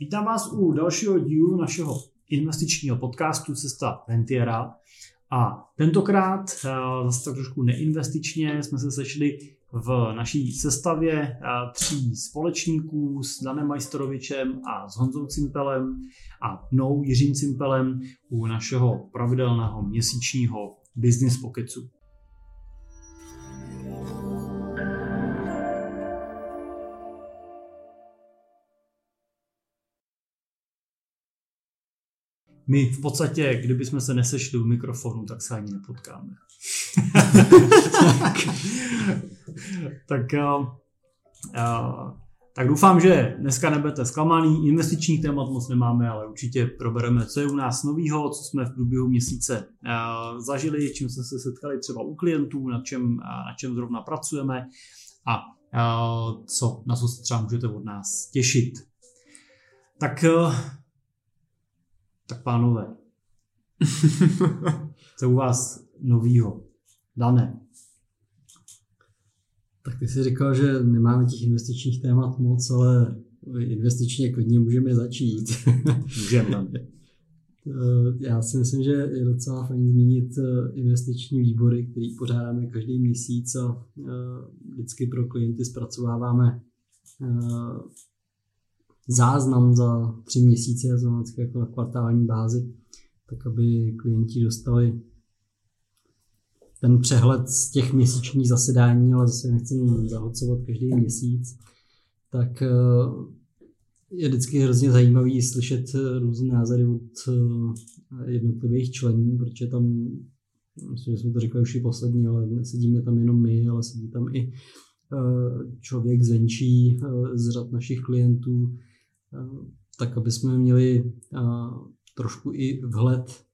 Vítám vás u dalšího dílu našeho investičního podcastu Cesta Rentiera. A tentokrát eh, zase tak trošku neinvestičně jsme se sešli v naší sestavě eh, tří společníků s Danem Majstorovičem a s Honzou Cimpelem a mnou Jiřím Cimpelem u našeho pravidelného měsíčního Business Pocketsu. My v podstatě, kdyby jsme se nesešli u mikrofonu, tak se ani nepotkáme. tak, tak, uh, uh, tak doufám, že dneska nebudete zklamaný. Investičních témat moc nemáme, ale určitě probereme, co je u nás novýho, co jsme v průběhu měsíce uh, zažili, čím jsme se setkali třeba u klientů, na čem, uh, na čem zrovna pracujeme a co, na co se třeba můžete od nás těšit. Tak tak pánové, co u vás novýho? Dané. Tak ty jsi říkal, že nemáme těch investičních témat moc, ale investičně klidně můžeme začít. Můžeme. Eh, já si myslím, že je docela fajn zmínit eh, investiční výbory, který pořádáme každý měsíc a eh, vždycky pro klienty zpracováváme záznam za tři měsíce, to jako na kvartální bázi, tak aby klienti dostali ten přehled z těch měsíčních zasedání, ale zase nechci zahlcovat každý měsíc, tak eh, je vždycky hrozně zajímavý slyšet různé názory od eh, jednotlivých členů, protože tam, myslím, že jsme to řekli už i poslední, ale nesedíme tam jenom my, ale sedí tam i eh, člověk zvenčí z řad našich klientů, tak aby jsme měli trošku i vhled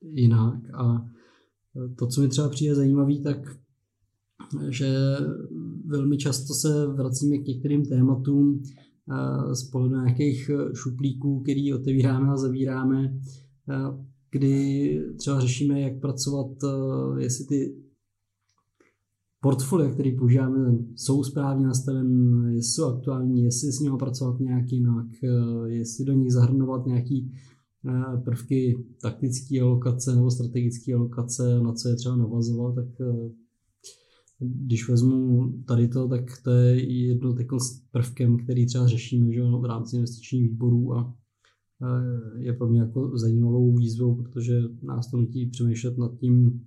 jinak. A to, co mi třeba přijde zajímavý, tak že velmi často se vracíme k některým tématům z pohledu nějakých šuplíků, který otevíráme a zavíráme, kdy třeba řešíme, jak pracovat, jestli ty portfolia, který používáme, jsou správně nastaven, jestli jsou aktuální, jestli s nimi pracovat nějak jinak, eh, jestli do nich zahrnovat nějaký eh, prvky taktické alokace nebo strategické alokace, na co je třeba navazovat, tak eh, když vezmu tady to, tak to je jedno z prvkem, který třeba řešíme že, v rámci investičních výborů a je pro mě jako zajímavou výzvou, protože nás to nutí přemýšlet nad tím,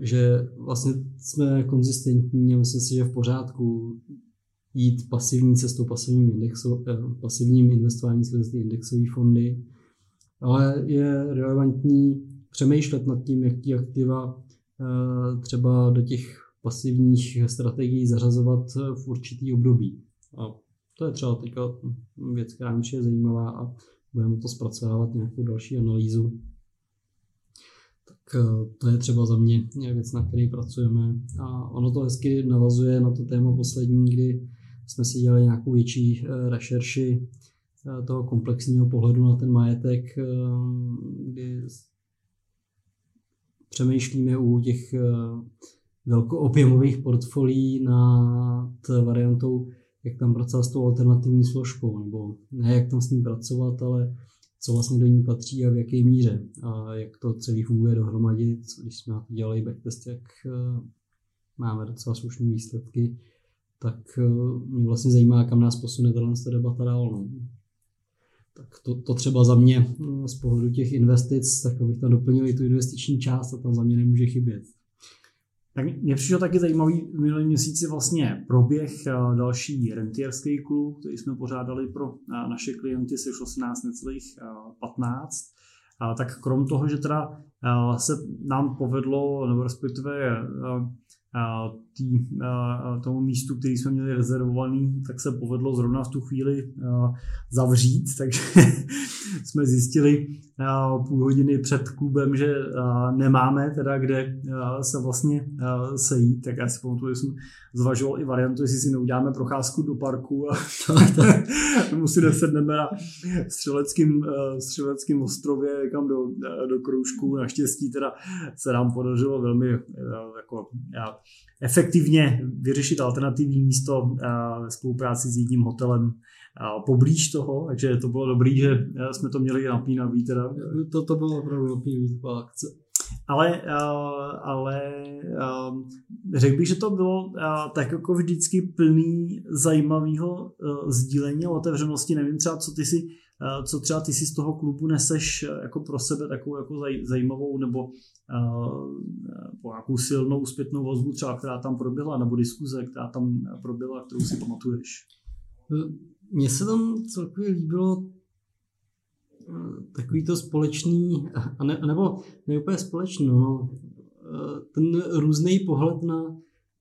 že vlastně jsme konzistentní a myslím si, že v pořádku jít pasivní cestou, pasivním, indexu, eh, pasivním investováním skrze ty indexové fondy, ale je relevantní přemýšlet nad tím, jaký aktiva eh, třeba do těch pasivních strategií zařazovat v určitý období. A to je třeba teďka věc, která mi je zajímavá a budeme to zpracovávat nějakou další analýzu Eh, to je třeba za mě věc, na které pracujeme. A ono to hezky navazuje na to téma poslední, kdy jsme si dělali nějakou větší eh, rešerši eh, toho komplexního pohledu na ten majetek, kdy přemýšlíme u těch velkoobjemových portfolií nad variantou, jak tam pracovat s tou alternativní složkou, nebo ne jak tam s ní pracovat, ale co vlastně do ní patří a v jaké míře a jak to celé funguje dohromady. Když jsme dělali backtest, jak eh, máme docela slušné výsledky, tak eh, mě vlastně zajímá, kam nás posune tato debata dál. No. Tak to, to třeba za mě eh, z pohledu těch investic, tak abych tam doplnil i tu investiční část a tam za mě nemůže chybět. Tak mě přišlo taky zajímavý v minulém měsíci vlastně proběh eh, další rentierský klub, který jsme pořádali pro eh, naše klienty, sešlo se nás necelých 15. Eh, tak krom toho, že teda se nám povedlo, nebo respektive tý, tomu místu, který jsme měli rezervovaný, tak se povedlo zrovna v tu chvíli zavřít, takže jsme zjistili půl hodiny před klubem, že nemáme teda kde se vlastně sejít, tak já si pamatuju, že jsem zvažoval i variantu, jestli si neuděláme procházku do parku a mu si nesedneme na střeleckým, střeleckým ostrově kam do, do kroužku. Naštěstí teda se nám podařilo velmi jako, efektivně vyřešit alternativní místo ve spolupráci s jedním hotelem poblíž toho, takže to bylo dobrý, že jsme to měli napínavý teda. To, to bylo opravdu napínavý, to akce. Ale, ale řekl bych, že to bylo tak jako vždycky plný zajímavého sdílení a otevřenosti. Nevím třeba, co ty si co třeba ty si z toho klubu neseš jako pro sebe takovou jako zajímavou nebo po nějakou silnou zpětnou vazbu třeba, která tam proběhla, nebo diskuze, která tam proběhla, kterou si pamatuješ? Mně se tam celkově líbilo takový to společný, nebo ne úplně společný, no, ten různý pohled na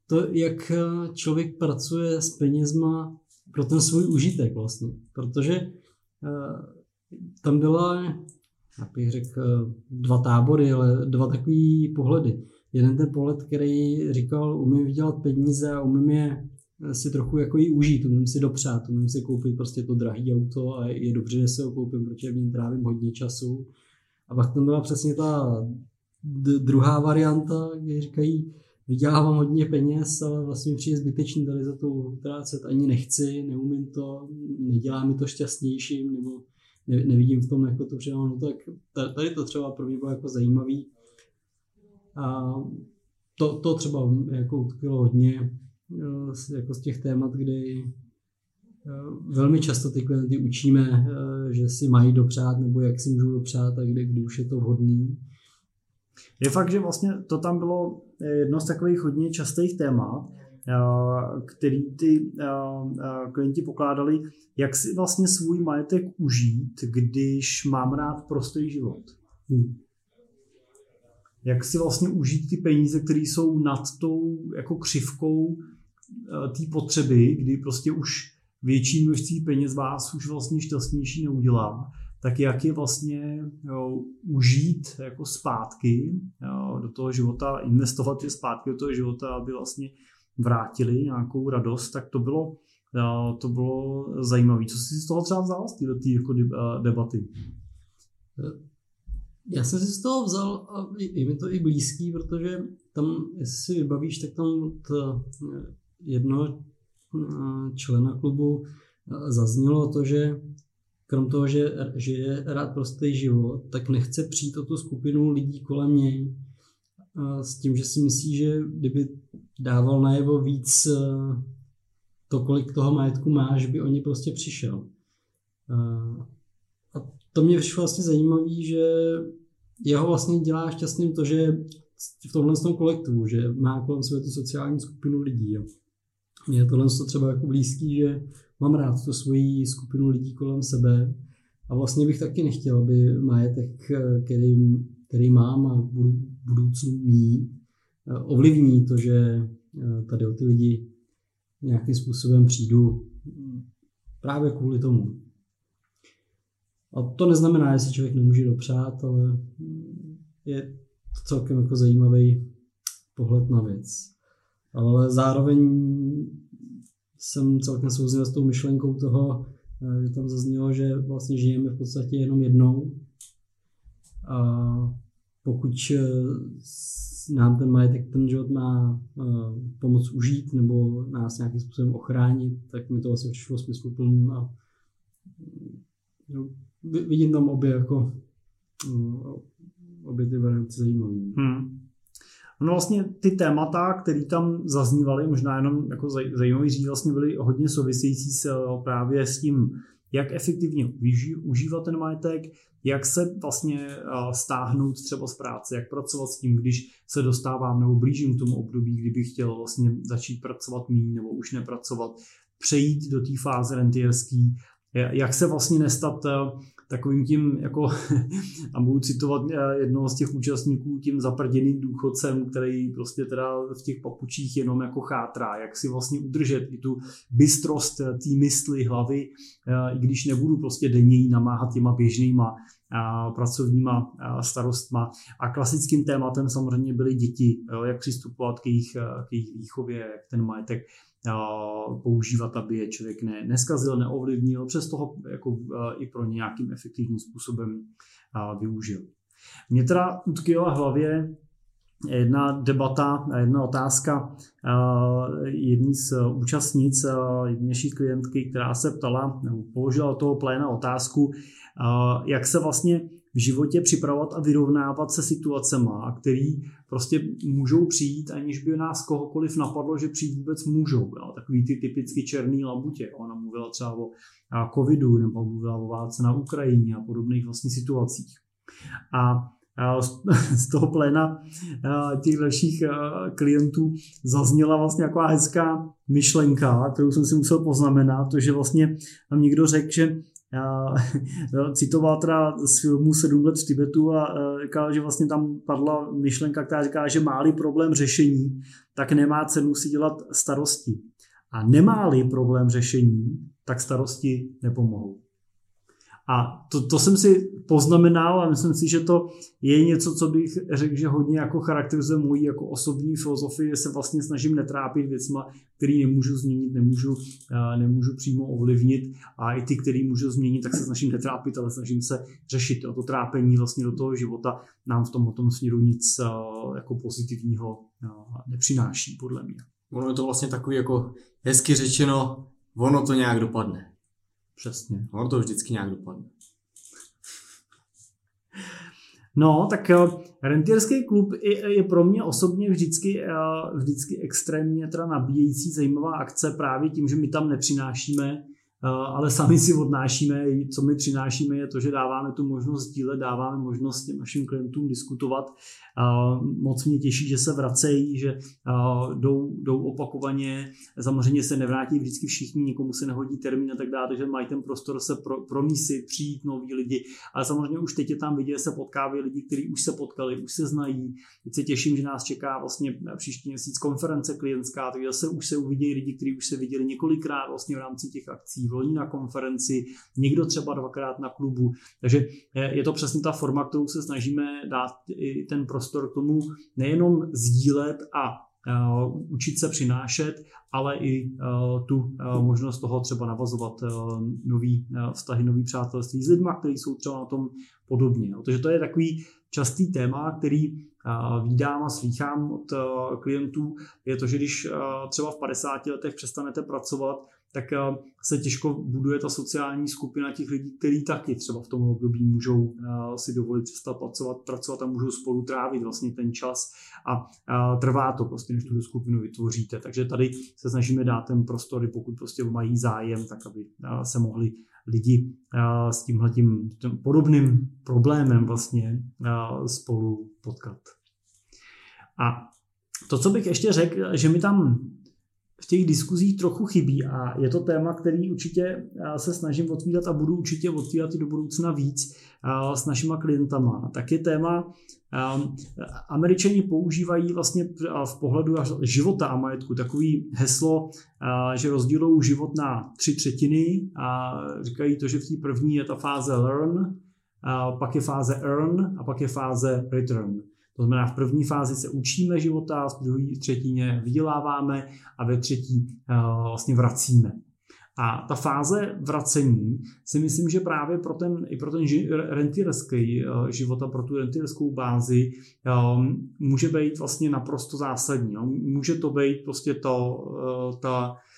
to, jak člověk pracuje s penězma pro ten svůj užitek vlastně. Protože tam byla, jak bych řekl, dva tábory, ale dva takový pohledy. Jeden ten pohled, který říkal, umím vydělat peníze a umím je si trochu jako i užít, umím si dopřát, umím si koupit prostě to drahé auto a je dobře, že se ho koupím, protože v něm trávím hodně času. A pak tam byla přesně ta d- druhá varianta, kde říkají, vydělávám hodně peněz, ale vlastně přijde zbytečný tady za to utrácet, ani nechci, neumím to, nedělá mi to šťastnějším, nebo ne, nevidím v tom jako to přidanou, no tak tady to třeba pro mě bylo jako zajímavý. A to, to třeba jako utkvělo hodně eh, jako z těch témat, kdy eh, velmi často ty klienty učíme, eh, že si mají dopřát nebo jak si můžou dopřát a kdy, kdy už je to vhodný. Je fakt, že vlastně to tam bylo jedno z takových hodně častých témat, který ty klienti pokládali, jak si vlastně svůj majetek užít, když mám rád prostý život. Hmm. Jak si vlastně užít ty peníze, které jsou nad tou jako křivkou té potřeby, kdy prostě už větší množství peněz vás už vlastně šťastnější neudělá tak jak je vlastně jo, užít jako zpátky jo, do toho života, investovat je zpátky do toho života, aby vlastně vrátili nějakou radost, tak to bylo, jo, to bylo zajímavé. Co jsi z toho třeba vzal z této jako debaty? Já jsem si z toho vzal a je mi to i blízký, protože tam, jestli si vybavíš, tak tam to jedno člena klubu zaznělo to, že krom toho, že, že je rád prostý život, tak nechce přijít o tu skupinu lidí kolem něj s tím, že si myslí, že kdyby dával najevo víc e, to, kolik toho majetku má, že by o ně prostě přišel. A to mě přišlo vlastně zajímavé, že jeho vlastně dělá šťastným to, že v tomhle tom kolektivu, že má kolem sebe tu sociální skupinu lidí. Mně je tohle třeba jako blízký, že mám rád tu svoji skupinu lidí kolem sebe a vlastně bych taky nechtěl, aby majetek, který, který mám a budu budoucnu mít, ovlivní to, že eh, tady o ty lidi nějakým způsobem přijdu právě kvůli tomu. A to neznamená, že si člověk nemůže dopřát, ale je to celkem jako zajímavý pohled na věc. Ale zároveň jsem celkem souzněl s tou myšlenkou toho, eh, že tam zaznělo, že vlastně žijeme v podstatě jenom jednou. A pokud eh, nám ten majetek, ten život má eh, pomoct užít nebo nás nějakým způsobem ochránit, tak mi to vlastně přišlo smysluplný a no, vidím tam obě jako obě ty varianty zajímavé. Hmm. No vlastně ty témata, které tam zaznívaly, možná jenom jako zajímavý říct, vlastně byly hodně související s, eh, právě s tím, jak efektivně užívat ten majetek, jak se vlastně stáhnout třeba z práce, jak pracovat s tím, když se dostávám nebo blížím k tomu období, kdybych chtěl vlastně začít pracovat méně nebo už nepracovat, přejít do té fáze rentierský, jak se vlastně nestat takovým tím, jako, a budu citovat eh, jednoho z těch účastníků, tím zaprděným důchodcem, který prostě teda v těch papučích jenom jako chátrá, jak si vlastně udržet i tu bystrost eh, té mysli, hlavy, i když nebudu prostě denně namáhat těma běžnýma pracovníma starostma. A klasickým tématem samozřejmě byly děti, jak přistupovat k jejich, k jejich výchově, jak ten majetek používat, aby je člověk ne, neskazil, neovlivnil, přes toho jako i pro nějakým efektivním způsobem využil. Mě teda utkvěla hlavě jedna debata, jedna otázka jední z účastnic, jedné klientky, která se ptala, nebo položila toho pléna otázku, jak se vlastně v životě připravovat a vyrovnávat se situacema, který prostě můžou přijít, aniž by nás kohokoliv napadlo, že přijít vůbec můžou. Jo. Takový ty typicky černý labutě. Ona mluvila třeba o covidu nebo mluvila o válce na Ukrajině a podobných vlastně situacích. A z toho pléna těch dalších klientů zazněla vlastně taková hezká myšlenka, kterou jsem si musel poznamenat, to, že vlastně tam někdo řekl, že citoval teda z filmu Sedm let v Tibetu a říkal, že vlastně tam padla myšlenka, která říká, že máli problém řešení, tak nemá cenu si dělat starosti. A nemáli problém řešení, tak starosti nepomohou. A to, to jsem si poznamenal a myslím si, že to je něco, co bych řekl, že hodně jako charakterizuje můj jako osobní filozofii, že se vlastně snažím netrápit věcma, který nemůžu změnit, nemůžu, nemůžu přímo ovlivnit a i ty, který můžu změnit, tak se snažím netrápit, ale snažím se řešit. To trápení vlastně do toho života nám v tom, tom směru nic jako pozitivního nepřináší, podle mě. Ono je to vlastně takový jako hezky řečeno, ono to nějak dopadne. Přesně. Ono to vždycky nějak dopadne. No, tak eh, rentierský klub je, pro mě osobně vždycky, eh, vždycky extrémně teda nabíjející zajímavá akce právě tím, že my tam nepřinášíme ale sami si odnášíme, co my přinášíme, je to, že dáváme tu možnost dílet, dáváme možnost těm našim klientům diskutovat. Eh, moc mě těší, že se vracejí, že eh, jdou, jdou opakovaně. Samozřejmě se nevrátí vždycky všichni, někomu se nehodí termín a tak dále, takže mají ten prostor se pro, promísit, přijít noví lidi. Ale samozřejmě už teď je tam vidět, se potkávají lidi, kteří už se potkali, už se znají. Teď se těším, že nás čeká vlastně příští měsíc konference klientská, takže zase už se uvidějí lidi, kteří už se viděli několikrát vlastně v rámci těch akcí loni na konferenci, někdo třeba dvakrát na klubu. Takže je to přesně ta forma, kterou se snažíme dát i ten prostor k tomu nejenom sdílet a Uh, učit se přinášet, ale i uh, tu možnost toho třeba navazovat nový vztahy, nový přátelství s lidmi, kteří jsou třeba na tom podobně. Takže to je takový častý téma, který vídám a slýchám od klientů, je to, že když třeba v 50 letech přestanete pracovat, tak eh, se těžko buduje ta sociální skupina těch lidí, kteří taky třeba v tom období můžou eh, si dovolit přestat pracovat, pracovat a můžou spolu trávit vlastně ten čas a trvá to prostě, než tu skupinu vytvoříte. Takže tady se snažíme dát ten prostor, pokud prostě mají zájem, tak aby eh, se mohli lidi s tímhletím tím podobným problémem vlastně spolu potkat. A to, co bych ještě řekl, že mi tam v těch diskuzích trochu chybí a je to téma, který určitě se snažím otvírat a budu určitě otvírat i do budoucna víc s našima klientama. Tak je téma, Američani používají vlastně v pohledu života a majetku takový heslo, že rozdělují život na tři třetiny a říkají to, že v té první je ta fáze learn, pak je fáze earn a pak je fáze return. To znamená, v první fázi se učíme života, v druhé třetině vyděláváme a ve třetí uh, vlastně vracíme. A ta fáze vracení si myslím, že právě pro ten, i pro ten rentierský uh, život a pro tu rentierskou bázi um, může být vlastně naprosto zásadní. Může to být prostě to, ta Eh,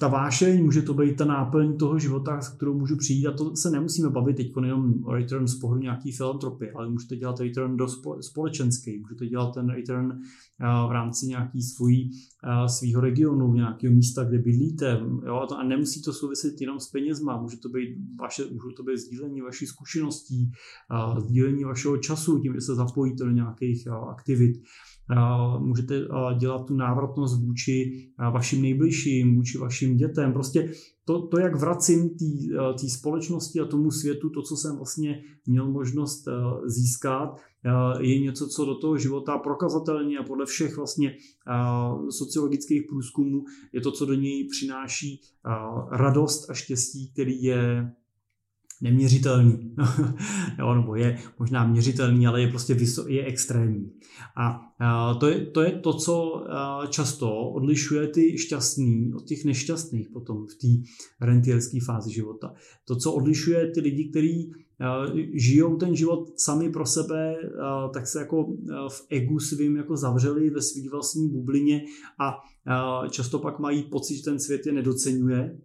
ta vášeň, může to být ta náplň toho života, s kterou můžu přijít a to se nemusíme bavit teď jenom o return z pohledu nějaký filantropy, ale můžete dělat return do společenský, můžete dělat ten return eh, v rámci nějaký svojí, eh, svého regionu, nějakého místa, kde bydlíte. Jo? A nemusí to souviset jenom s penězma, může to být vaše, může to být sdílení vašich zkušeností, sdílení vašeho času, tím, že se zapojíte do nějakých aktivit můžete dělat tu návratnost vůči vašim nejbližším, vůči vašim dětem. Prostě to, to jak vracím té společnosti a tomu světu, to, co jsem vlastně měl možnost získat, je něco, co do toho života prokazatelně a podle všech vlastně sociologických průzkumů je to, co do něj přináší radost a štěstí, který je neměřitelný. jo, nebo je možná měřitelný, ale je prostě vyso- je extrémní. A to je, to je to, co často odlišuje ty šťastný od těch nešťastných potom v té rentierské fázi života. To, co odlišuje ty lidi, kteří žijou ten život sami pro sebe, tak se jako v egu svým jako zavřeli ve své vlastní bublině a často pak mají pocit, že ten svět je nedocenuje,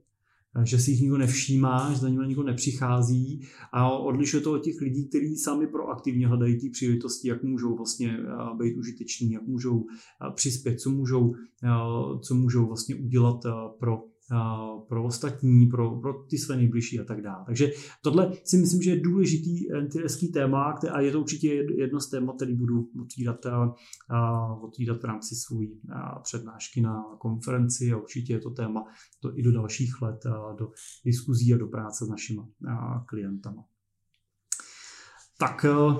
že si jich nikdo nevšímá, že za nimi nikdo nepřichází a odlišuje to od těch lidí, kteří sami proaktivně hledají ty příležitosti, jak můžou vlastně být užiteční, jak můžou přispět, co můžou, co můžou vlastně udělat pro pro ostatní, pro, pro ty své nejbližší a tak dále. Takže tohle si myslím, že je důležitý rentierský téma a je to určitě jedno z témat, který budu otvírat, a, otvírat v rámci svůj přednášky na konferenci a určitě je to téma to i do dalších let, do diskuzí a do práce s našimi klientama. Tak eh,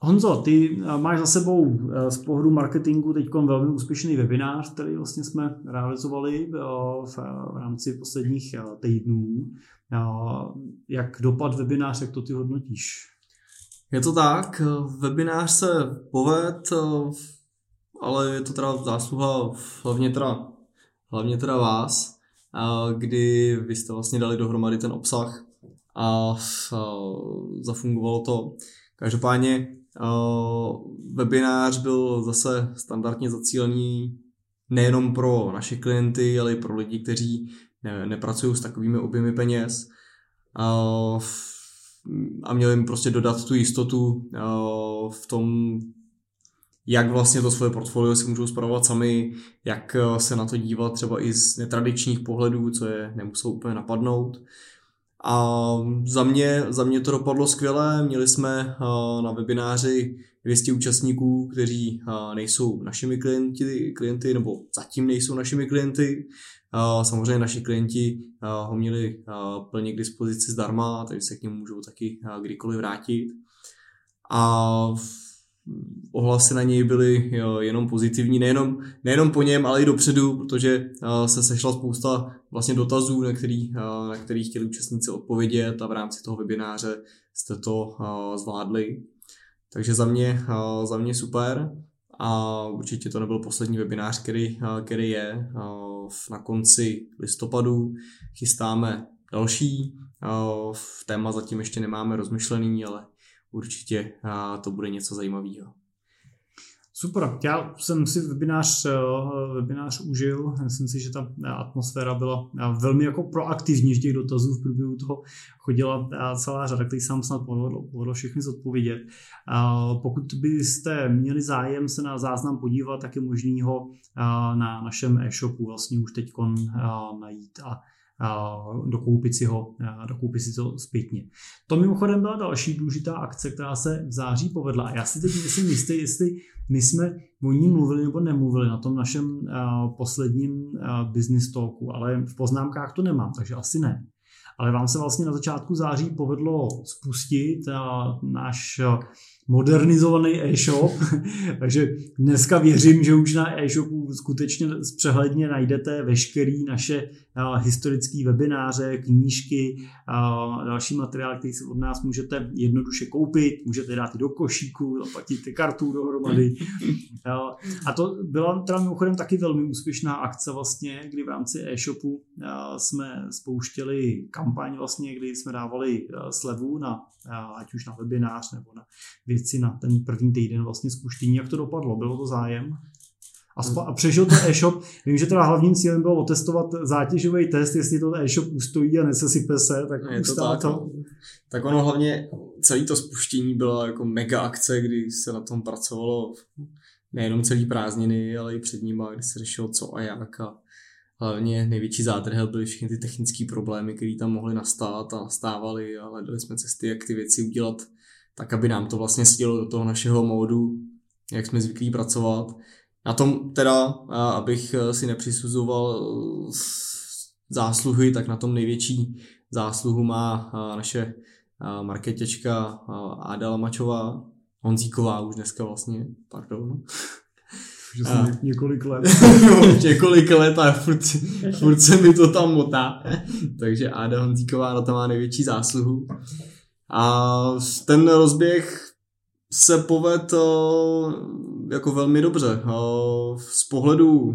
Honzo, ty eh, máš za sebou eh, z pohledu marketingu teď velmi úspěšný webinář, který vlastně jsme realizovali v, v rámci posledních týdnů. Jak dopad webinář, jak to ty hodnotíš? Je to tak, webinář se poved, ale je to teda zásluha hlavně teda, hlavně teda vás, kdy vy jste vlastně dali dohromady ten obsah a zafungovalo to. Každopádně webinář byl zase standardně zacílený nejenom pro naše klienty, ale i pro lidi, kteří ne, nepracují s takovými objemy peněz a měli jim prostě dodat tu jistotu v tom, jak vlastně to svoje portfolio si můžou spravovat sami, jak se na to dívat třeba i z netradičních pohledů, co je nemuselo úplně napadnout. A za mě, za mě to dopadlo skvěle. Měli jsme na webináři 200 účastníků, kteří nejsou našimi klienti, klienty nebo zatím nejsou našimi klienty. Samozřejmě naši klienti ho měli plně k dispozici zdarma, takže se k němu můžou taky kdykoliv vrátit. A ohlasy na něj byly jenom pozitivní, nejenom, nejenom po něm, ale i dopředu, protože se sešla spousta vlastně dotazů, na který, na který chtěli účastníci odpovědět a v rámci toho webináře jste to zvládli. Takže za mě, za mě super a určitě to nebyl poslední webinář, který, který je. Na konci listopadu chystáme další. V téma zatím ještě nemáme rozmyšlený, ale určitě to bude něco zajímavého. Super, já jsem si webinář, eh, webinář užil, myslím si, že ta atmosféra byla eh, velmi jako proaktivní, že těch dotazů v průběhu toho chodila eh, celá řada, který jsem snad povedl, povedl všechny zodpovědět. Pokud byste měli zájem se na záznam podívat, tak je možný ho na našem e-shopu vlastně už teď najít a dokoupit si ho, dokoupit si to zpětně. To mimochodem byla další důležitá akce, která se v září povedla. Já si teď myslím jistý, jestli my jsme o ní mluvili nebo nemluvili na tom našem posledním business talku, ale v poznámkách to nemám, takže asi ne. Ale vám se vlastně na začátku září povedlo spustit náš modernizovaný e-shop, takže dneska věřím, že už na e-shopu skutečně přehledně najdete veškerý naše historické webináře, knížky a další materiál, který si od nás můžete jednoduše koupit, můžete dát i do košíku, zaplatíte kartu dohromady. A to byla teda mimochodem taky velmi úspěšná akce vlastně, kdy v rámci e-shopu jsme spouštěli kampaň vlastně, kdy jsme dávali slevu na ať už na webinář nebo na věci na ten první týden vlastně spuštění. Jak to dopadlo? Bylo to zájem? A, spa- a přežil to e-shop. Vím, že teda hlavním cílem bylo otestovat zátěžový test, jestli to e-shop ustojí a nesesype se, tak je to tak, to. No. Tak ono hlavně, celé to spuštění byla jako mega akce, kdy se na tom pracovalo nejenom celý prázdniny, ale i před nimi, kdy se řešilo co a jak a hlavně největší zádrhel byly všechny ty technické problémy, které tam mohly nastat a nastávaly a hledali jsme cesty, jak ty věci udělat tak, aby nám to vlastně stělo do toho našeho módu, jak jsme zvyklí pracovat. Na tom teda, abych e, si nepřisuzoval e, zásluhy, tak na tom největší zásluhu má naše marketečka Adela Mačová, Honzíková už dneska vlastně, pardon. Že jsem a. několik let. no, několik let a furt, furt se mi to tam motá. Takže Áda Honzíková na to má největší zásluhu. A ten rozběh se poved jako velmi dobře. Z pohledu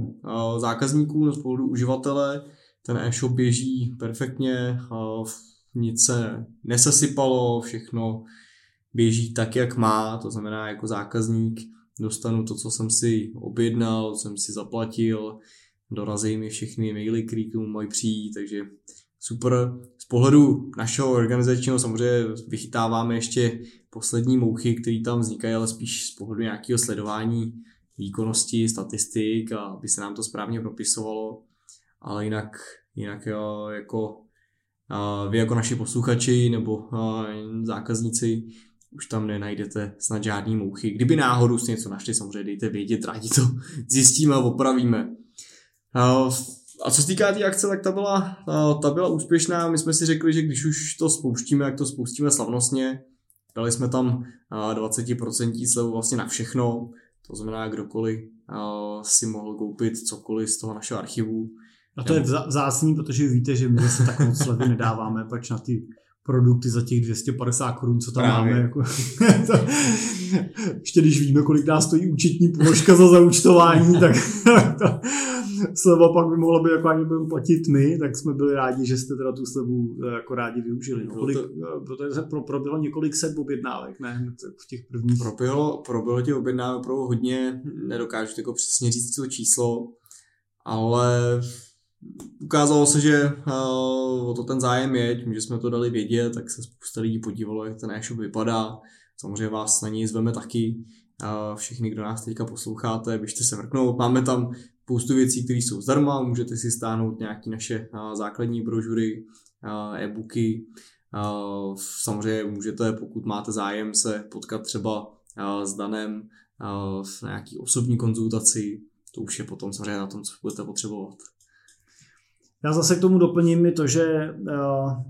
zákazníků, z pohledu uživatele, ten e-shop běží perfektně, nic se nesesypalo, všechno běží tak, jak má, to znamená jako zákazník dostanu to, co jsem si objednal, co jsem si zaplatil, dorazí mi všechny maily, které k tomu mají přijít, takže super. Z pohledu našeho organizačního samozřejmě vychytáváme ještě poslední mouchy, které tam vznikají, ale spíš z pohledu nějakého sledování výkonnosti, statistik a aby se nám to správně propisovalo. Ale jinak, jinak jo, jako a vy jako naši posluchači nebo zákazníci už tam nenajdete snad žádný mouchy. Kdyby náhodou si něco našli, samozřejmě dejte vědět, rádi to zjistíme a opravíme. A co se týká té tý akce, tak ta byla, ta byla úspěšná. My jsme si řekli, že když už to spouštíme, jak to spustíme slavnostně. Dali jsme tam 20% slevu vlastně na všechno. To znamená, kdokoliv si mohl koupit cokoliv z toho našeho archivu. A to je vzácný, protože víte, že my se tak moc slevy nedáváme, pač na ty produkty za těch 250 korun, co tam Právě. máme. Jako, to, ještě když víme, kolik nás stojí účetní položka za zaučtování, tak to, sleva pak by mohla být, jako ani budeme platit my, tak jsme byli rádi, že jste teda tu slevu eh, jako rádi využili. No, kolik, eh, protože se pro, proběhlo několik set objednávek, ne? V těch prvních. Proběhlo, proběhlo těch objednávek opravdu hodně, nedokážu jako přesně říct to číslo, ale ukázalo se, že uh, o to ten zájem je, tím, že jsme to dali vědět, tak se spousta lidí podívalo, jak ten e-shop vypadá. Samozřejmě vás na něj zveme taky. Všichni, kdo nás teďka posloucháte, běžte se mrknout. Máme tam spoustu věcí, které jsou zdarma, můžete si stáhnout nějaké naše základní brožury, e-booky. Samozřejmě můžete, pokud máte zájem, se potkat třeba s Danem v nějaký osobní konzultaci. To už je potom samozřejmě na tom, co budete potřebovat. Já zase k tomu doplním i to, že eh,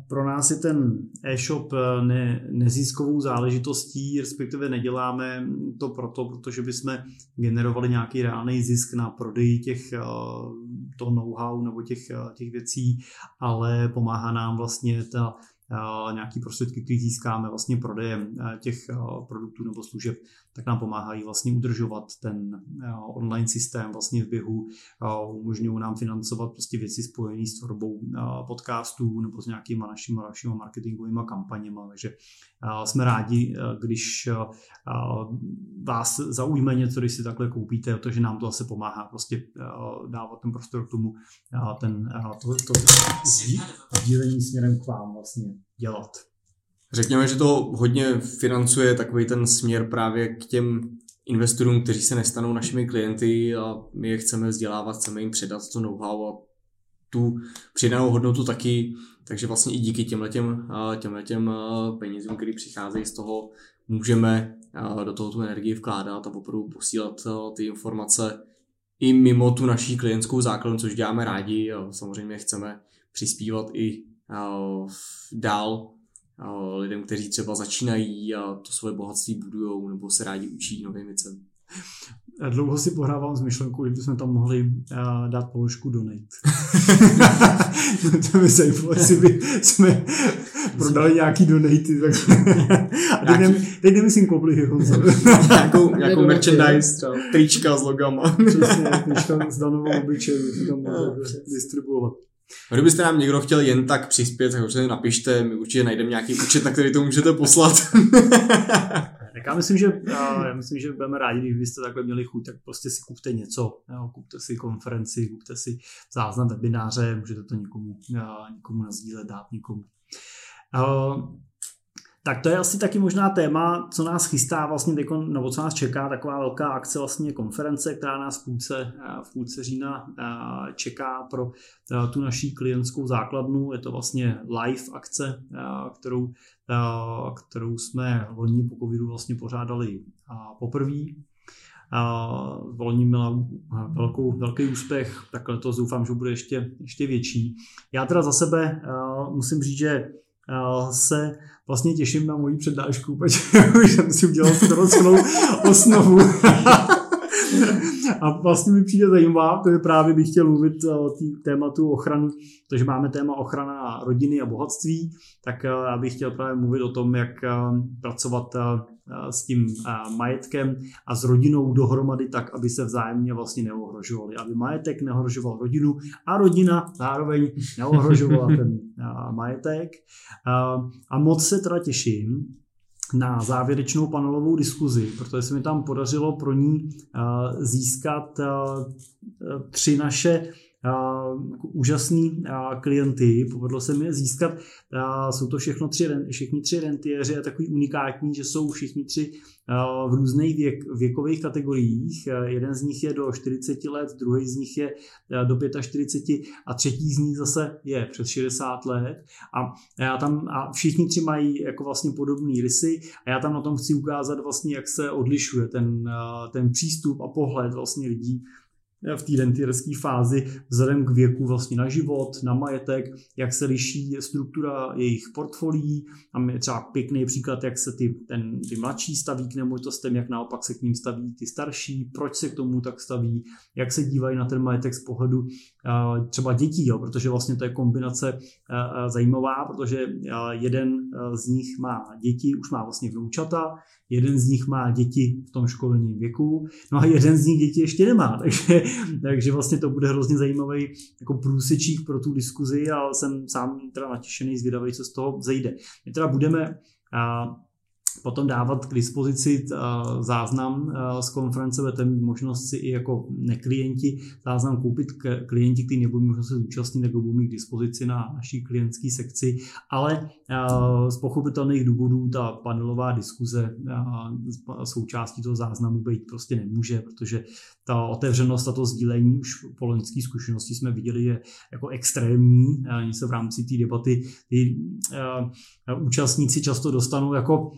pro nás je ten e-shop eh, ne, neziskovou záležitostí, respektive neděláme to proto, protože bychom generovali nějaký reálný zisk na prodeji těch eh, to know-how nebo těch, těch věcí, ale pomáhá nám vlastně ta nějaký prostředky, které získáme vlastně prodejem těch produktů nebo služeb tak nám pomáhají vlastně udržovat ten eh, online systém vlastně v běhu, eh, umožňují nám financovat prostě věci spojené s tvorbou eh, podcastů nebo s nějakýma našimi, našimi marketingovými kampaněmi, takže jsme rádi, když vás zaujme něco, když si takhle koupíte, protože nám to asi pomáhá prostě dávat ten prostor k tomu, ten, to, to, to sdílení směrem k vám vlastně dělat. Řekněme, že to hodně financuje takový ten směr právě k těm investorům, kteří se nestanou našimi klienty a my je chceme vzdělávat, chceme jim předat to know-how a tu přidanou hodnotu taky, takže vlastně i díky těmhletěm, těmhletěm penězům, které přicházejí z toho, můžeme do toho tu energii vkládat a opravdu posílat ty informace i mimo tu naší klientskou základnu, což děláme rádi a samozřejmě chceme přispívat i dál lidem, kteří třeba začínají a to svoje bohatství budují nebo se rádi učí novým věcem. Dlouho si pohrávám s myšlenkou, že bychom tam mohli uh, dát položku donate. to by zajímalo, jestli by jsme prodali nějaký donaty. Tak... A teď, nem, teď nemyslím koupili nějakou, nějakou merchandise, třeba trička s logama. Přesně, trička s danovou obličejí, tam distribuovat. A kdybyste nám někdo chtěl jen tak přispět, tak určitě napište, my určitě najdeme nějaký účet, na který to můžete poslat. tak já myslím, že, já myslím, že budeme rádi, když byste takhle měli chuť, tak prostě si kupte něco. Jo, kupte si konferenci, kupte si záznam webináře, můžete to někomu, někomu nazdílet, dát někomu. Tak to je asi taky možná téma, co nás chystá vlastně, nebo co nás čeká, taková velká akce vlastně konference, která nás v půlce, v půlce října čeká pro tu naší klientskou základnu. Je to vlastně live akce, kterou, kterou jsme loni po covidu vlastně pořádali poprvé. Volní měla velkou, velký úspěch, tak letos doufám, že bude ještě, ještě větší. Já teda za sebe musím říct, že se vlastně těším na moji přednášku, protože už jsem si udělal skoro celou osnovu. a vlastně mi přijde zajímavá, to je právě bych chtěl mluvit o tý, tématu ochrany, protože máme téma ochrana rodiny a bohatství, tak já bych chtěl právě mluvit o tom, jak pracovat s tím majetkem a s rodinou dohromady tak, aby se vzájemně vlastně neohrožovali. Aby majetek neohrožoval rodinu a rodina zároveň neohrožovala ten majetek. A moc se teda těším, na závěrečnou panelovou diskuzi, protože se mi tam podařilo pro ní získat tři naše jako úžasný klienty, povedlo se mi je získat. Jsou to všechno tři, všichni tři rentiéři a takový unikátní, že jsou všichni tři v různých věk, věkových kategoriích. Jeden z nich je do 40 let, druhý z nich je do 45 a třetí z nich zase je přes 60 let. A, já tam, a všichni tři mají jako vlastně podobné rysy a já tam na tom chci ukázat vlastně, jak se odlišuje ten, ten přístup a pohled vlastně lidí v té rentierské fázi vzhledem k věku vlastně na život, na majetek, jak se liší struktura jejich portfolií. Tam je třeba pěkný příklad, jak se ty, ten, ty mladší staví k nemovitostem, jak naopak se k ním staví ty starší, proč se k tomu tak staví, jak se dívají na ten majetek z pohledu třeba dětí, jo, protože vlastně to je kombinace uh, zajímavá, protože jeden z nich má děti, už má vlastně vnoučata, jeden z nich má děti v tom školním věku, no a jeden z nich děti ještě nemá, takže, takže vlastně to bude hrozně zajímavý jako průsečík pro tu diskuzi a jsem sám teda natěšený, zvědavý, co z toho zejde. My teda budeme potom dávat k dispozici eh, záznam eh, z konference, budete mít možnost si i jako neklienti záznam koupit k klienti, kteří nebudou možnost se zúčastnit, tak budou mít k dispozici na naší klientské sekci, ale eh, z pochopitelných důvodů ta panelová diskuze součástí toho záznamu být prostě nemůže, protože ta otevřenost a to sdílení už po loňské zkušenosti jsme viděli je jako extrémní. Se v rámci té debaty ty účastníci často dostanou jako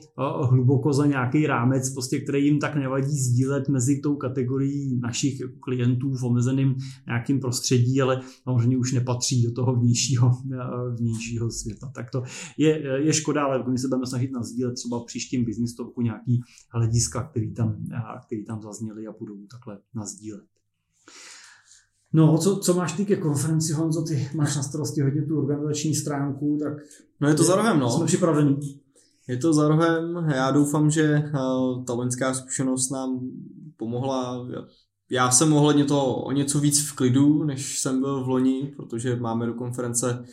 hluboko za nějaký rámec, prostě, který jim tak nevadí sdílet mezi tou kategorií našich klientů v omezeném nějakým prostředí, ale samozřejmě už nepatří do toho vnějšího, vnějšího světa. Tak to je, je škoda, ale my se budeme snažit nazdílet třeba v příštím business talku nějaký hlediska, který tam, který tam zazněly a budou takhle nazdílet. No, co, co máš ty ke konferenci, Honzo? Ty máš na starosti hodně tu organizační stránku, tak... No je to za rohem, no. Jsme připraveni. Je to za rohem. Já doufám, že uh, ta loňská zkušenost nám pomohla. Já jsem ohledně to o něco víc v klidu, než jsem byl v loni, protože máme do konference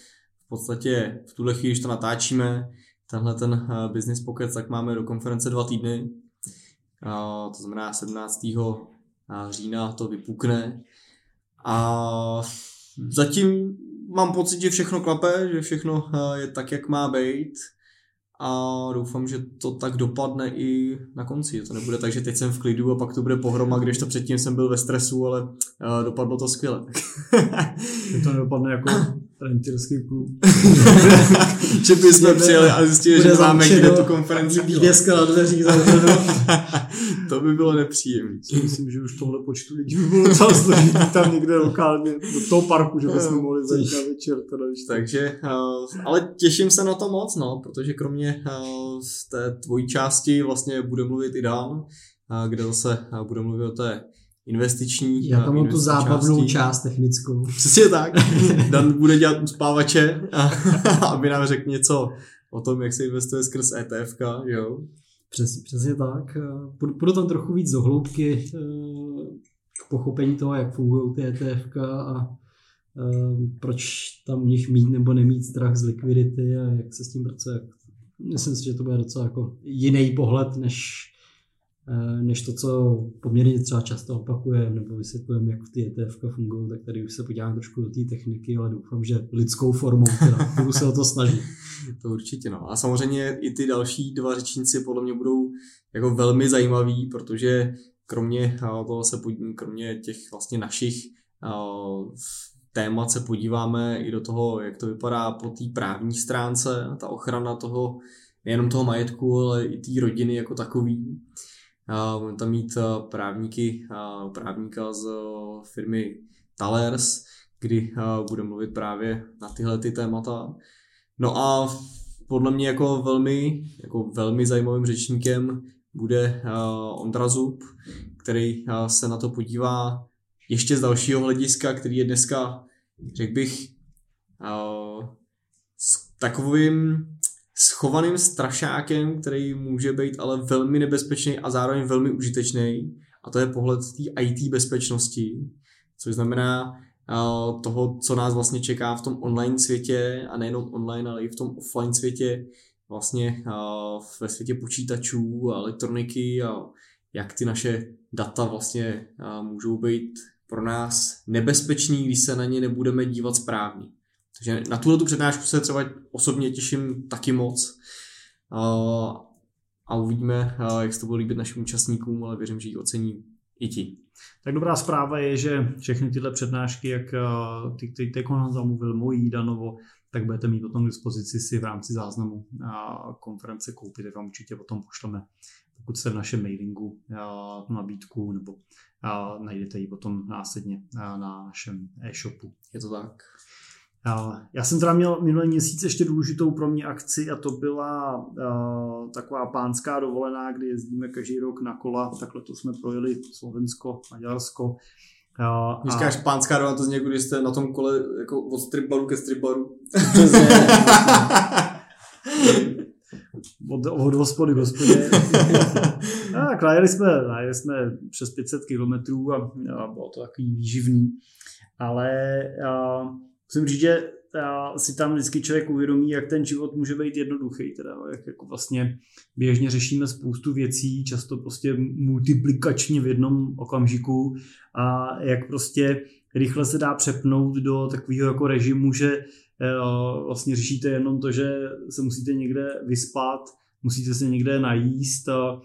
v podstatě v tuhle chvíli, když to natáčíme, tenhle ten uh, business pocket, tak máme do konference dva týdny. To znamená 17. října to vypukne. A zatím mám pocit, že všechno klape, že všechno je tak, jak má být a doufám, že to tak dopadne i na konci. To nebude tak, že teď jsem v klidu a pak to bude pohroma, když to předtím jsem byl ve stresu, ale uh, dopadlo to skvěle. to nedopadne jako rentierský klub. že bychom přijeli a zjistili, že máme kde tu konferenci Deska na dveřích zavřeno. To by bylo nepříjemné. Myslím, že už tohle počtu lidí by bylo docela složitý tam někde lokálně do toho parku, že bychom mohli zajít na večer. Teda, Takže, uh, ale těším se na to moc, no, protože kromě uh, z té tvojí části vlastně bude mluvit i Dan, uh, kde zase uh, bude mluvit o té investiční. Já tam mám tu zábavnou části. část technickou. Přesně tak. Dan bude dělat uspávače, aby nám řekl něco o tom, jak se investuje skrz ETF, jo? Přesně, přesně tak. Půjdu tam trochu víc do hloubky eh, k pochopení toho, jak fungují ty ETF a eh, proč tam u nich mít nebo nemít strach z likvidity a jak se s tím pracuje. Myslím si, že to bude docela jako jiný pohled, než Eh, než to, co poměrně třeba často opakujeme nebo vysvětlujeme, jak ty ETF fungují, tak tady už se podíváme trošku do té techniky, ale doufám, že lidskou formou teda, budu se o to snažit. To určitě no. A samozřejmě i ty další dva řečníci podle mě budou jako velmi zajímaví, protože kromě eh, toho se podí, kromě těch vlastně našich uh, témat se podíváme i do toho, jak to vypadá po té právní stránce, ta ochrana toho, nejenom toho majetku, ale i té rodiny jako takový. Budeme tam mít právníky, právníka z firmy Talers, kdy bude mluvit právě na tyhle ty témata. No a podle mě jako velmi, jako velmi zajímavým řečníkem bude Ondra Zub, který se na to podívá ještě z dalšího hlediska, který je dneska, řekl bych, s takovým schovaným strašákem, který může být ale velmi nebezpečný a zároveň velmi užitečný. A to je pohled té IT bezpečnosti, což znamená toho, co nás vlastně čeká v tom online světě a nejenom online, ale i v tom offline světě, vlastně ve světě počítačů a elektroniky a jak ty naše data vlastně můžou být pro nás nebezpečný, když se na ně nebudeme dívat správně. Takže na tuhle tu přednášku se třeba osobně těším taky moc a uvidíme, jak se to bude líbit našim účastníkům, ale věřím, že ji ocení i ti. Tak dobrá zpráva je, že všechny tyhle přednášky, jak ty, ty Tekon zamluvil, mojí Danovo, tak budete mít potom k dispozici si v rámci záznamu konference koupit, tak vám určitě potom pošleme, pokud jste v našem mailingu tu nabídku, nebo najdete ji potom následně na našem e-shopu. Je to tak. Já jsem teda měl minulý měsíc ještě důležitou pro mě akci a to byla uh, taková pánská dovolená, kdy jezdíme každý rok na kola. Takhle to jsme projeli Slovensko, Maďarsko. Uh, Když a... pánská dovolená, to zní jako když jste na tom kole jako od stripbaru ke stripbaru. od, od hospody k hospodě. tak najeli jsme, najeli jsme přes 500 kilometrů a, a bylo to takový výživný. Ale uh, musím říct, že si tam vždycky člověk uvědomí, jak ten život může být jednoduchý, teda jak jako vlastně běžně řešíme spoustu věcí, často prostě multiplikačně v jednom okamžiku a jak prostě rychle se dá přepnout do takového jako režimu, že eh, vlastně řešíte jenom to, že se musíte někde vyspat, musíte se někde najíst a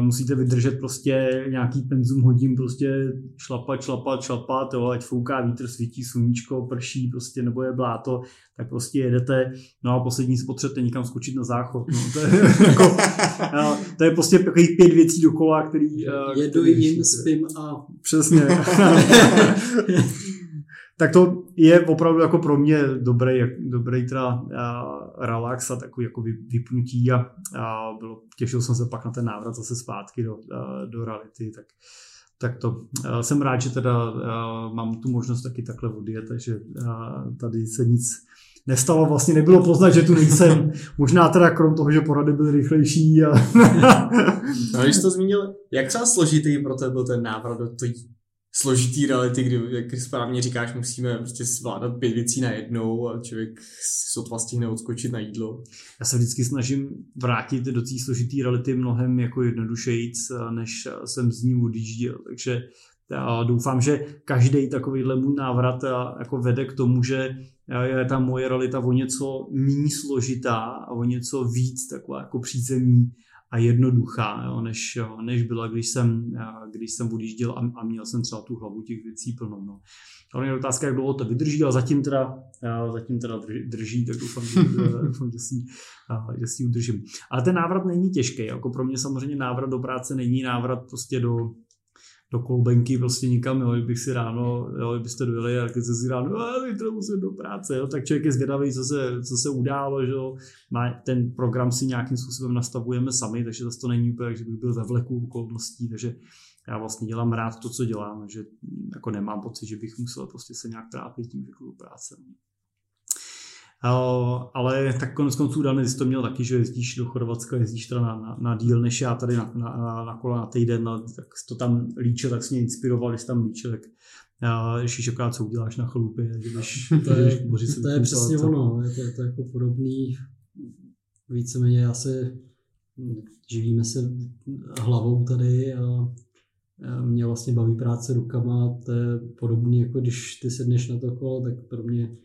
musíte vydržet prostě nějaký penzum hodin, prostě šlapat, šlapat, šlapat, jo, ať fouká vítr, svítí sluníčko, prší prostě, nebo je bláto, tak prostě jedete, no a poslední si potřebujete někam skočit na záchod. No, to, je, jako, to je prostě takových pět věcí dokola, který... Jedu, jim, spím a... Přesně. tak to je opravdu jako pro mě dobrý, dobrý teda uh, relax a takový jako vypnutí a, a bylo, těšil jsem se pak na ten návrat zase zpátky do, uh, do reality, tak tak to uh, jsem rád, že teda uh, mám tu možnost taky takhle odjet, takže uh, tady se nic nestalo, vlastně nebylo poznat, že tu nejsem. Možná teda krom toho, že porady byly rychlejší. A... no, když to zmínil, jak třeba složitý pro tebe byl ten návrat do té složitý reality, kdy, jak správně říkáš, musíme prostě zvládat pět věcí na jednou a člověk sotva stihne odskočit na jídlo. Já se vždycky snažím vrátit do té složitý reality mnohem jako jednodušejc, než jsem z ní odjížděl, takže doufám, že každý takovýhle můj návrat jako vede k tomu, že je ta moje realita o něco méně složitá a o něco víc taková jako přízemní a jednoduchá, jo, než, než byla, když jsem, když jsem odjížděl a, a měl jsem třeba tu hlavu těch věcí plnou. No. Ale je otázka, jak dlouho to vydrží, ale zatím teda, zatím teda drží, tak doufám, že, doufám, že, si, že si udržím. Ale ten návrat není těžký, jako pro mě samozřejmě návrat do práce není návrat prostě do, do kolbenky prostě nikam, jo, kdybych si ráno, jo, kdybyste dojeli a když se si ráno, a to musím do práce, jo, tak člověk je zvědavý, co se, co se událo, že jo, má, ten program si nějakým způsobem nastavujeme sami, takže zase to není úplně, že bych byl ve vleku okolností, takže já vlastně dělám rád to, co dělám, že jako nemám pocit, že bych musel prostě se nějak trápit tím, že do práce. Uh, ale tak konec konců Dan, jsi to měl taky, že jezdíš do Chorvatska, jezdíš teda na, na, na díl než já tady na, na, na, na kola na týden, na, tak to tam líčil, tak jsi mě inspiroval, když tam líčil, tak ještě uh, co uděláš na chalupě, že když, to je, když to je přesně to, ono, je to, je to jako podobný, víceméně já se, živíme se hlavou tady a mě vlastně baví práce rukama, to je podobný, jako když ty sedneš na to kolo, tak pro mě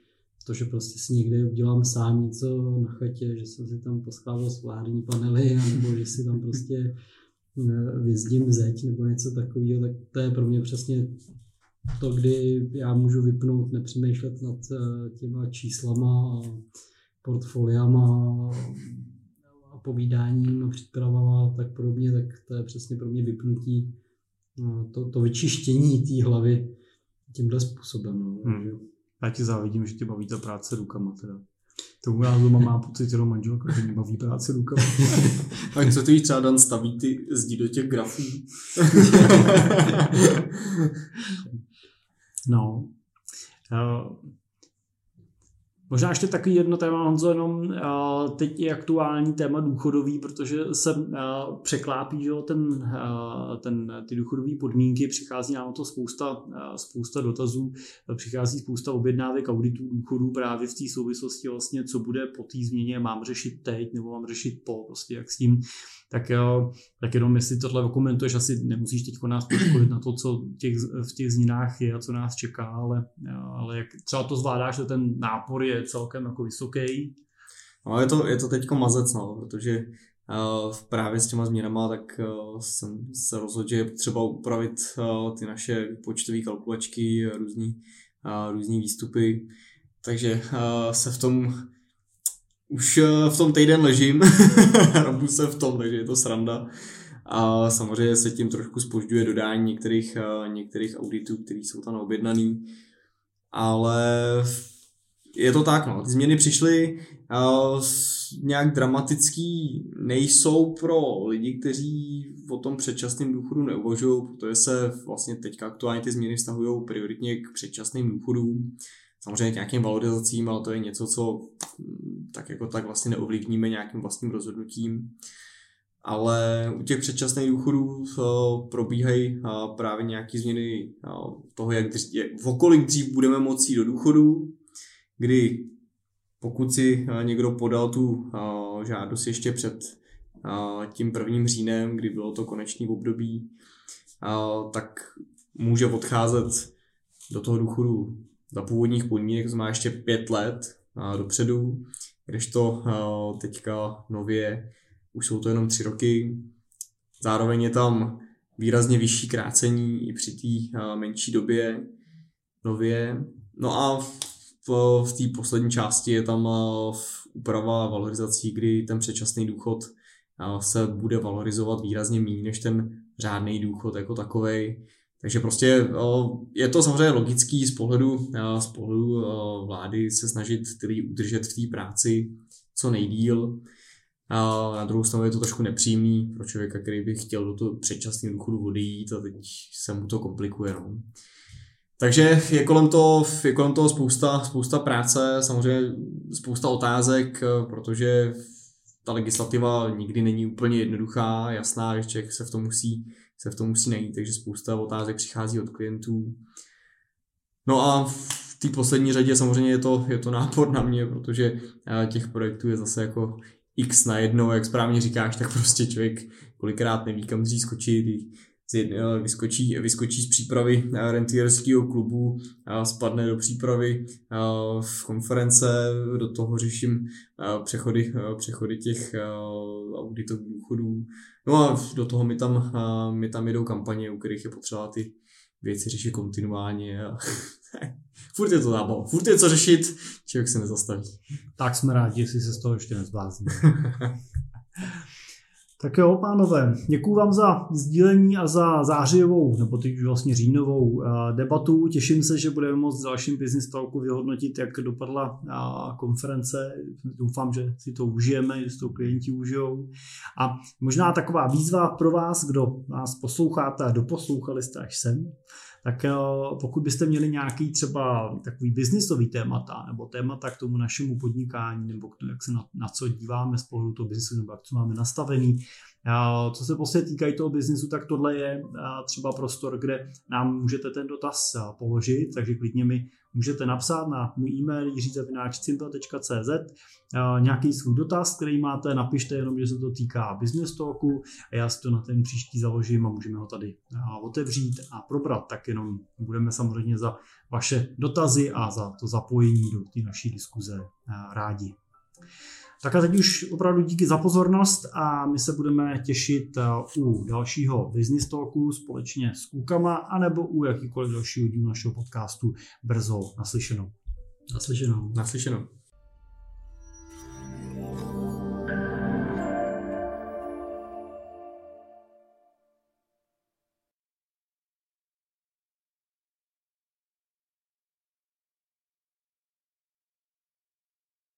to, že prostě si někde udělám sám něco na chatě, že jsem si tam poskladal solární panely, nebo že si tam prostě eh, vyzdím zeď nebo něco takového, tak to je pro mě přesně to, kdy já můžu vypnout, nepřemýšlet nad eh, těma číslama a portfoliama a povídáním a přípravama a tak podobně, tak to je přesně pro mě vypnutí, no, to, to vyčištění té hlavy tímhle způsobem. No, hmm. Já ti závidím, že tě baví ta práce rukama teda. To u nás doma má pocit jenom manželka, že baví práce rukama. A co ty třeba Dan staví ty zdi do těch grafů? no. Možná ještě takový jedno téma, Honzo, jenom uh, teď je aktuální téma důchodový, protože se uh, překlápí že ten, uh, ten, ty důchodové podmínky, přichází nám to spousta, spousta dotazů, přichází spousta objednávek auditů důchodů právě v té souvislosti vlastně, co bude po té změně, mám řešit teď nebo mám řešit po, prostě jak s tím tak, tak jenom jestli tohle komentuješ, asi nemusíš teď nás poškodit na to, co těch, v těch změnách je a co nás čeká, ale, ale jak třeba to zvládáš, že ten nápor je celkem jako vysoký. No, je to, je to teďko mazec, no, protože uh, právě s těma změnama tak uh, jsem se rozhodl, že je třeba upravit uh, ty naše počtové kalkulačky, různý, uh, různý výstupy, takže uh, se v tom už eh, v tom týden ležím, robu se v tom, takže je to sranda. A samozřejmě se tím trošku spožďuje dodání některých, eh, některých auditů, které jsou tam objednaný. Ale je to tak, no. Ty změny přišly uh, nějak dramatický, nejsou pro lidi, kteří o tom předčasném důchodu neuvažují, protože se vlastně teďka aktuálně ty změny vztahují prioritně k předčasným důchodům samozřejmě k nějakým valorizacím, ale to je něco, co tak jako tak vlastně neovlivníme nějakým vlastním rozhodnutím. Ale u těch předčasných důchodů eh, probíhají eh, právě nějaké změny eh, toho, jak dřív, v okolik dřív budeme moci do důchodu, kdy pokud si někdo podal tu žádost ještě před tím prvním říjnem, kdy bylo to konečný období, tak může odcházet do toho důchodu za původních podmínek, to má ještě pět let dopředu, to teďka nově už jsou to jenom tři roky. Zároveň je tam výrazně vyšší krácení i při té menší době nově. No a v, v té poslední části je tam úprava valorizací, kdy ten předčasný důchod se bude valorizovat výrazně méně než ten řádný důchod jako takovej. Takže prostě je to samozřejmě logický z pohledu, z pohledu vlády se snažit tedy udržet v té práci co nejdíl. A na druhou stranu je to trošku nepříjemný pro člověka, který by chtěl do toho předčasného důchodu odejít a teď se mu to komplikuje. No. Takže je kolem toho, je kolem toho spousta, spousta práce, samozřejmě spousta otázek, protože ta legislativa nikdy není úplně jednoduchá, jasná, že člověk se v tom musí se v tom musí najít, takže spousta otázek přichází od klientů. No a v té poslední řadě samozřejmě je to, je to nápor na mě, protože eh, těch projektů je zase jako x na jedno, jak správně říkáš, tak prostě člověk kolikrát neví, kam dřív skočit, vyskočí, vyskočí z přípravy eh, rentierského klubu, spadne do přípravy v konference, do toho řeším přechody, přechody těch auditových důchodů. No a do toho mi tam, mi tam jedou kampaně, u kterých je potřeba ty věci řešit kontinuálně. A furt je to zábava, furt je co řešit, člověk se nezastaví. Tak jsme rádi, jestli se z toho ještě nezblázní. Tak jo, pánové, děkuji vám za sdílení a za zářijovou, nebo teď už vlastně říjnovou eh, debatu. Těším se, že budeme moct v dalším Business Talku vyhodnotit, jak dopadla eh, konference. Doufám, že si to užijeme, že si to klienti užijou. A možná taková výzva pro vás, kdo nás posloucháte a doposlouchali jste až sem, tak eh, pokud byste měli nějaký třeba takový biznisový témata nebo témata k tomu našemu podnikání nebo k tomu, jak se na, na co díváme z pohledu toho biznisu nebo jak co máme nastavený, eh, co se prostě týkají toho biznisu, tak tohle je eh, třeba prostor, kde nám můžete ten dotaz položit, takže klidně mi můžete napsat na můj e-mail jiřizavináčcimpa.cz nějaký svůj dotaz, který máte, napište jenom, že se to týká business talku a já si to na ten příští založím a můžeme ho tady otevřít a probrat, tak jenom budeme samozřejmě za vaše dotazy a za to zapojení do té naší diskuze rádi. Tak a teď už opravdu díky za pozornost a my se budeme těšit u dalšího Business Talku společně s Kůkama anebo u jakýkoliv dalšího dílu našeho podcastu brzo naslyšenou. Naslyšenou. Naslyšenou.